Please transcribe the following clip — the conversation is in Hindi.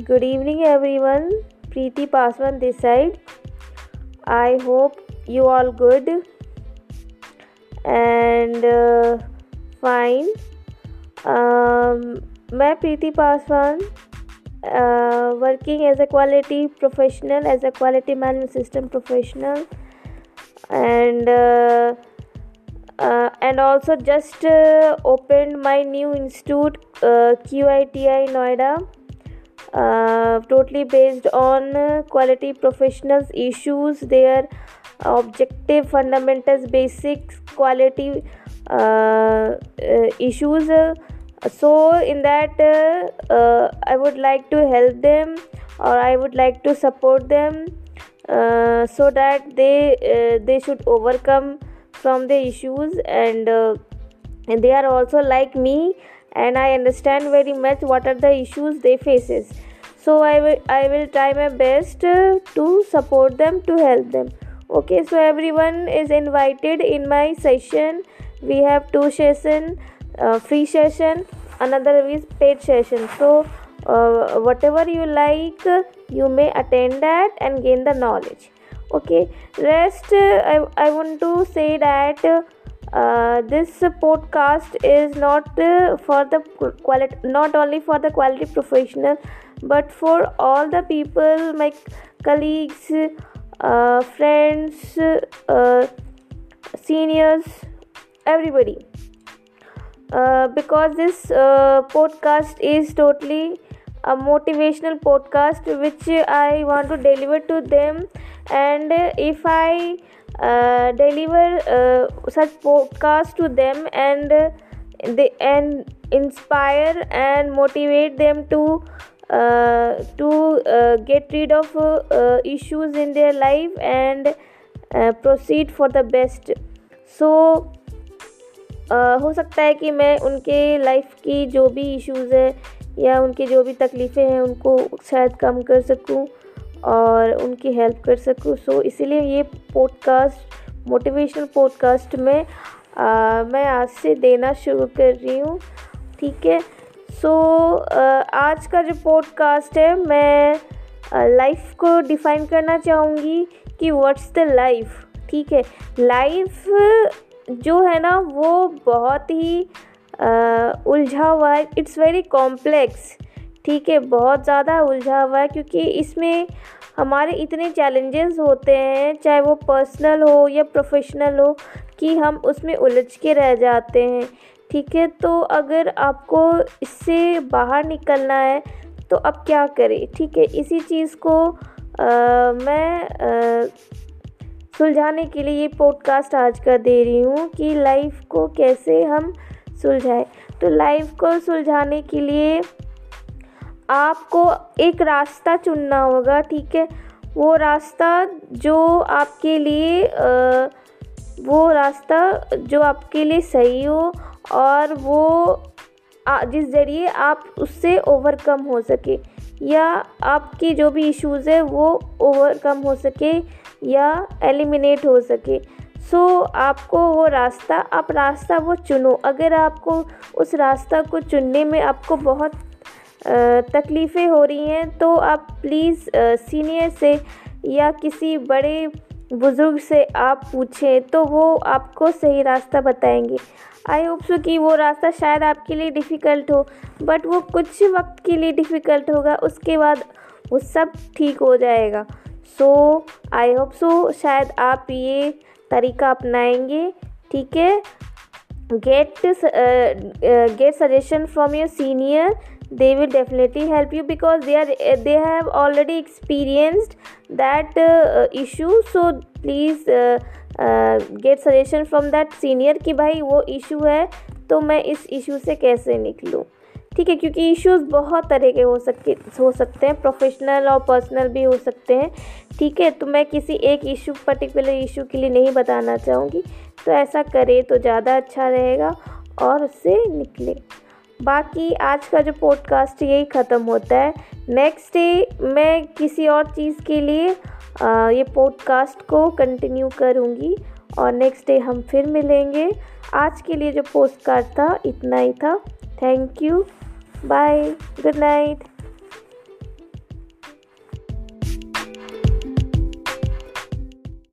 Good evening, everyone. Preeti Paswan this side. I hope you all good and uh, fine. Um, मैं Preeti Paswan working as a quality professional as a quality management system professional and uh, uh, and also just uh, opened my new institute uh, QITI Noida uh, totally based on quality professionals issues their objective fundamentals basics quality uh, uh, issues. So in that uh, uh, i would like to help them or i would like to support them so that they they should overcome from the issues. And, and they are also like me and i understand very much what are the issues they faces. So i will i will try my best uh, to support them to help them. Okay so everyone is invited in my session. We have two session uh, free session another is paid session. So uh, whatever you like you may attend that and gain the knowledge. Okay rest uh, I, I want to say that uh, this podcast is not uh, for the quality not only for the quality professional but for all the people my colleagues uh, friends uh, seniors everybody. Uh, because this uh, podcast is totally a motivational podcast which I want to deliver to them and if I uh, deliver uh, such podcast to them and they and inspire and motivate them to uh, to uh, get rid of uh, issues in their life and uh, proceed for the best so हो सकता है कि मैं उनके लाइफ की जो भी इश्यूज़ है या उनकी जो भी तकलीफ़ें हैं उनको शायद कम कर सकूँ और उनकी हेल्प कर सकूँ। सो इसीलिए ये पॉडकास्ट मोटिवेशनल पॉडकास्ट में आ, मैं आज से देना शुरू कर रही हूँ। ठीक है? सो आज का जो पॉडकास्ट है मैं लाइफ को डिफ़ाइन करना चाहूँगी कि व्हाट्स द लाइफ ठीक है? लाइफ जो है ना वो बहुत ही उलझा हुआ है। इट्स वेरी कॉम्प्लेक्स ठीक है बहुत ज़्यादा उलझा हुआ है क्योंकि इसमें हमारे इतने चैलेंजेस होते हैं चाहे वो पर्सनल हो या प्रोफेशनल हो कि हम उसमें उलझ के रह जाते हैं। ठीक है तो अगर आपको इससे बाहर निकलना है तो अब क्या करें? ठीक है इसी चीज़ को आ, मैं सुलझाने के लिए ये पॉडकास्ट आज का दे रही हूँ कि लाइफ को कैसे हम सुलझाए। तो लाइफ को सुलझाने के लिए आपको एक रास्ता चुनना होगा ठीक है? वो रास्ता जो आपके लिए आ, वो रास्ता जो आपके लिए सही हो और वो आ, जिस ज़रिए आप उससे ओवरकम हो सके या आपकी जो भी इश्यूज़ है वो ओवरकम हो सके या एलिमिनेट हो सके। सो आपको वो रास्ता, आप रास्ता वो चुनो। अगर आपको उस रास्ता को चुनने में आपको बहुत तकलीफ़ें हो रही हैं तो आप प्लीज़ सीनियर से या किसी बड़े बुज़ुर्ग से आप पूछें तो वो आपको सही रास्ता बताएँगे। आई होप सो कि वो रास्ता शायद आपके लिए डिफ़िकल्ट हो बट वो कुछ वक्त के लिए डिफ़िकल्ट होगा, उसके बाद वो सब ठीक हो जाएगा। सो आई होप सो शायद आप ये तरीका अपनाएँगे, ठीक है? Get get suggestion from your senior they will definitely help you because they are they have already experienced that issue so please get suggestion from that senior कि भाई वो इशू है तो मैं इस इशू से कैसे निकलूँ? ठीक है क्योंकि इश्यूज़ बहुत तरह के हो सकते हो सकते हैं। प्रोफेशनल और पर्सनल भी हो सकते हैं। ठीक है तो मैं किसी एक इशू पर्टिकुलर इशू के लिए नहीं बताना चाहूँगी। तो ऐसा करे तो ज़्यादा अच्छा रहेगा और उससे निकले। बाकी आज का जो पॉडकास्ट यही ख़त्म होता है। नेक्स्ट डे मैं किसी और चीज़ के लिए आ, ये पॉडकास्ट को कंटिन्यू करूँगी और नेक्स्ट डे हम फिर मिलेंगे। आज के लिए जो पोस्ट कार्ड था इतना ही था। Thank you. Bye. Good night.